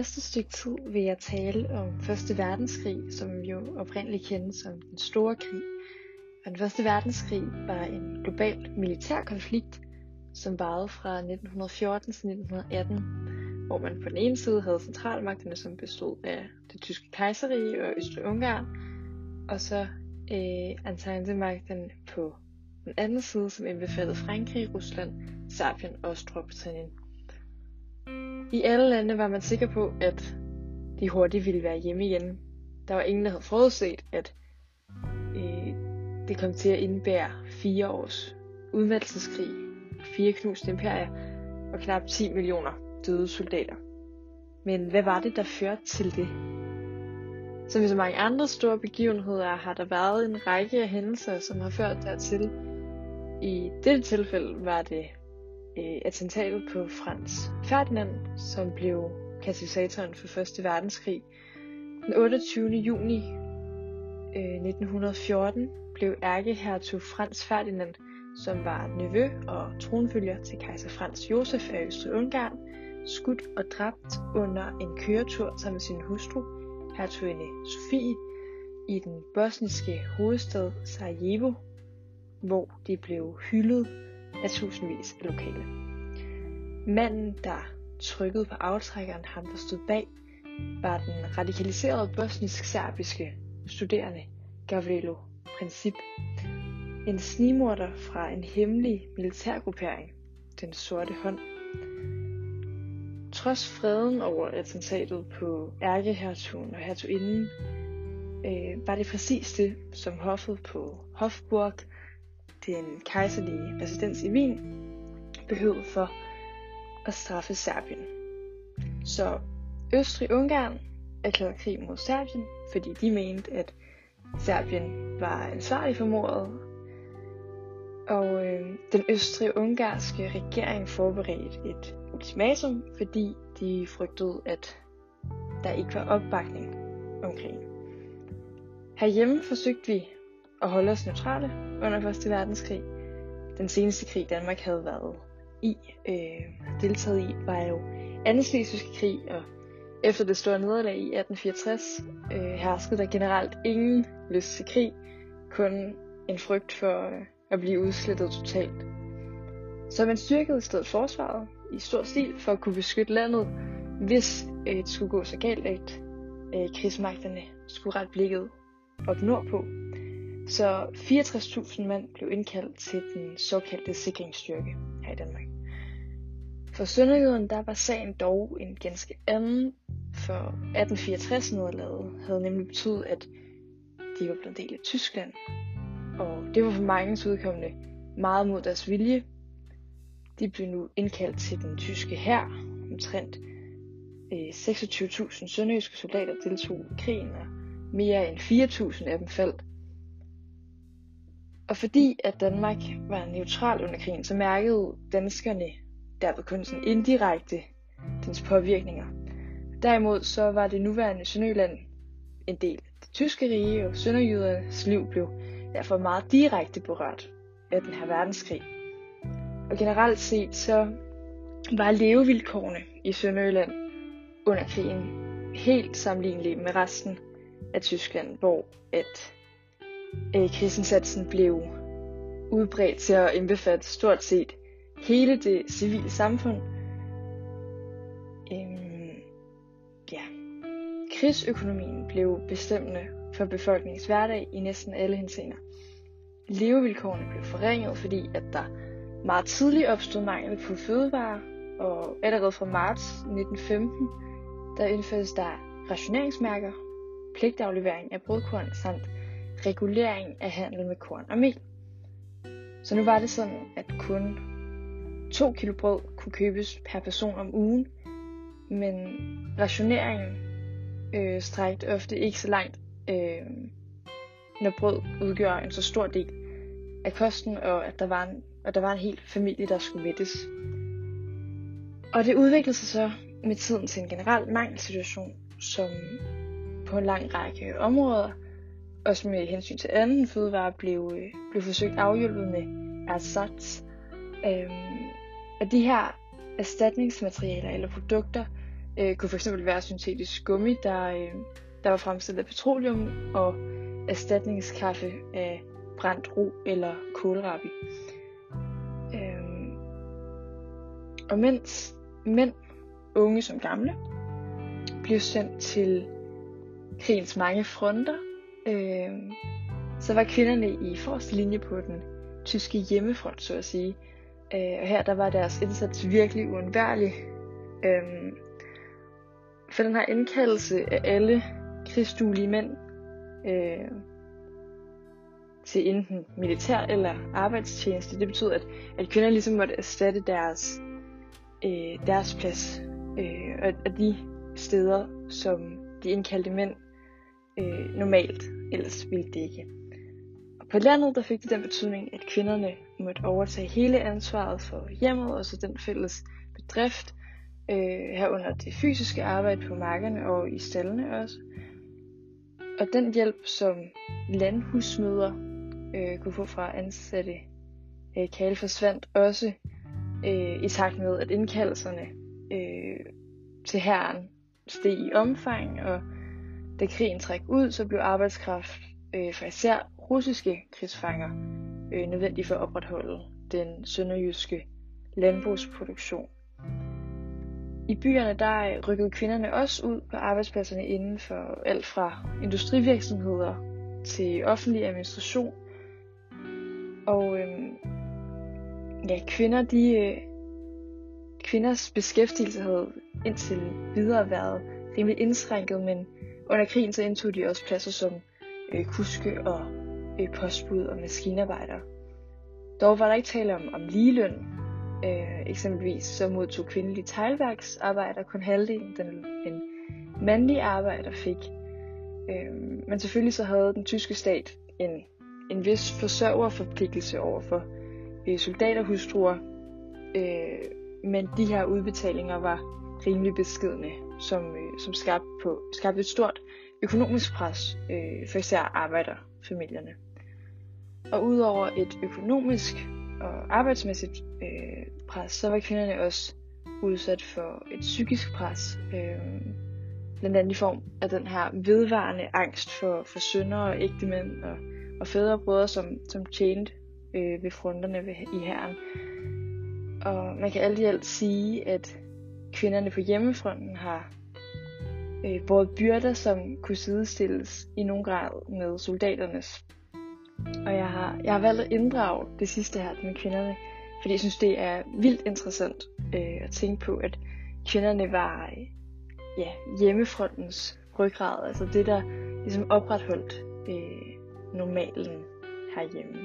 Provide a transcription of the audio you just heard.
næste stykke tid vil jeg tale om Første Verdenskrig, som jo oprindeligt kendes som den store krig. Og den Første Verdenskrig var en global militær konflikt, som varede fra 1914 til 1918, hvor man på den ene side havde centralmagterne, som bestod af det tyske kejserige og Østrig-Ungarn, og så øh, Entente-magterne på den anden side, som indbefattede Frankrig, Rusland, Serbien og Storbritannien. I alle lande var man sikker på, at de hurtigt ville være hjemme igen. Der var ingen, der havde forudset, at øh, det kom til at indebære fire års udmattelseskrig, fire knuste imperier og knap 10 millioner døde soldater. Men hvad var det, der førte til det? Som i så mange andre store begivenheder har der været en række af hændelser, som har ført dertil. I dette tilfælde var det øh, attentatet på Frans Ferdinand, som blev katalysatoren for Første verdenskrig. Den 28. juni øh, 1914 blev ærkehertug Frans Ferdinand, som var nevø og tronfølger til kejser Frans Josef af Østrig-Ungarn, skudt og dræbt under en køretur sammen med sin hustru, hertuginde Sofie, i den bosniske hovedstad Sarajevo, hvor de blev hyldet af tusindvis af lokale. Manden, der trykkede på aftrækkeren, ham der stod bag, var den radikaliserede bosnisk-serbiske studerende Gavrilo Princip. En snimorder fra en hemmelig militærgruppering, den sorte hånd. Trods freden over attentatet på ærkehertugen og hertuginden, øh, var det præcis det, som hoffet på Hofburg den kejserlige residens i Wien behøvede for at straffe Serbien. Så Østrig-Ungarn erklærede krig mod Serbien, fordi de mente, at Serbien var ansvarlig for mordet. Og øh, den østrig-ungarske regering forberedte et ultimatum, fordi de frygtede, at der ikke var opbakning omkring. Herhjemme forsøgte vi at holde os neutrale under 1. verdenskrig. Den seneste krig, Danmark havde været i, øh, deltaget i, var jo anden slesvigske krig, og efter det store nederlag i 1864 øh, herskede der generelt ingen lyst til krig, kun en frygt for øh, at blive udslettet totalt. Så man styrkede i stedet forsvaret i stor stil for at kunne beskytte landet, hvis øh, det skulle gå så galt, at øh, krigsmagterne skulle ret blikket op nordpå. Så 64.000 mand blev indkaldt til den såkaldte sikringsstyrke her i Danmark. For Sønderjylland der var sagen dog en ganske anden, for 1864 nederlaget havde nemlig betydet, at de var blevet del af Tyskland. Og det var for mange udkommende meget mod deres vilje. De blev nu indkaldt til den tyske hær. Omtrent øh, 26.000 sønderjyske soldater deltog i krigen, og mere end 4.000 af dem faldt. Og fordi at Danmark var neutral under krigen, så mærkede danskerne derved kun sådan indirekte dens påvirkninger. Derimod så var det nuværende Sønderjylland en del af det tyske rige, og sønderjydernes liv blev derfor meget direkte berørt af den her verdenskrig. Og generelt set så var levevilkårene i Sønderjylland under krigen helt sammenlignelige med resten af Tyskland, hvor at øh, krigsindsatsen blev udbredt til at indbefatte stort set hele det civile samfund. Øhm, ja. Krigsøkonomien blev bestemmende for befolkningens hverdag i næsten alle henseender. Levevilkårene blev forringet, fordi at der meget tidligt opstod mangel på fødevarer, og allerede fra marts 1915, der indførtes der rationeringsmærker, pligtaflevering af brødkorn samt regulering af handel med korn og mel. Så nu var det sådan, at kun 2 kilo brød kunne købes per person om ugen, men rationeringen øh, strækte ofte ikke så langt, øh, når brød udgør en så stor del af kosten, og at der var en, og der var en hel familie, der skulle mættes. Og det udviklede sig så med tiden til en generel mangelsituation, som på en lang række områder, også med hensyn til anden fødevare, blev, øh, blev forsøgt afhjulpet med ersatz. Øhm, og de her erstatningsmaterialer eller produkter, øh, kunne fx være syntetisk gummi, der, øh, der var fremstillet af petroleum og erstatningskaffe af brændt ro eller kålrabi. Øhm, og mens mænd, unge som gamle, blev sendt til krigens mange fronter, øh, så var kvinderne i forreste linje på den tyske hjemmefront, så at sige. Øh, og her der var deres indsats virkelig uundværlig. Øh, for den her indkaldelse af alle krigsduelige mænd øh, til enten militær eller arbejdstjeneste, det betød, at, at kvinder ligesom måtte erstatte deres, øh, deres plads øh, og, og de steder, som de indkaldte mænd øh, normalt ellers ville det ikke. Og på landet der fik det den betydning, at kvinderne måtte overtage hele ansvaret for hjemmet og så den fælles bedrift, øh, herunder det fysiske arbejde på markerne og i stallene også. Og den hjælp, som landhusmøder øh, kunne få fra ansatte øh, kale forsvandt også øh, i takt med, at indkaldelserne øh, til herren steg i omfang, og da krigen træk ud, så blev arbejdskraft øh, fra især russiske krigsfanger øh, nødvendig for at opretholde den sønderjyske landbrugsproduktion. I byerne der øh, rykkede kvinderne også ud på arbejdspladserne inden for alt fra industrivirksomheder til offentlig administration. Og øhm, ja, kvinder, de, øh, kvinders beskæftigelse havde indtil videre været rimelig indskrænket, men under krigen så indtog de også pladser som øh, kuske og øh, postbud og maskinarbejdere. Dog var der ikke tale om, om ligeløn, Øh, eksempelvis så modtog kvindelige teglværksarbejdere kun halvdelen, den en mandlig arbejder fik. Øh, men selvfølgelig så havde den tyske stat en, en vis forsørgerforpligtelse over for øh, soldaterhustruer, øh, men de her udbetalinger var rimelig beskedne, som, øh, som skabte, på, skabte et stort økonomisk pres øh, for især arbejderfamilierne. Og udover et økonomisk og arbejdsmæssigt øh, pres, så var kvinderne også udsat for et psykisk pres. Øh, blandt andet i form af den her vedvarende angst for, for sønner og ægtemænd og, og fædre og brødre, som, som tjente øh, ved fronterne ved, i herren. Og man kan alt i alt sige, at kvinderne på hjemmefronten har øh, båret byrder, som kunne sidestilles i nogen grad med soldaternes. Og jeg har, jeg har valgt at inddrage det sidste her med kvinderne, fordi jeg synes, det er vildt interessant øh, at tænke på, at kvinderne var øh, ja, hjemmefrontens ryggrad, altså det, der ligesom opretholdt øh, normalen herhjemme.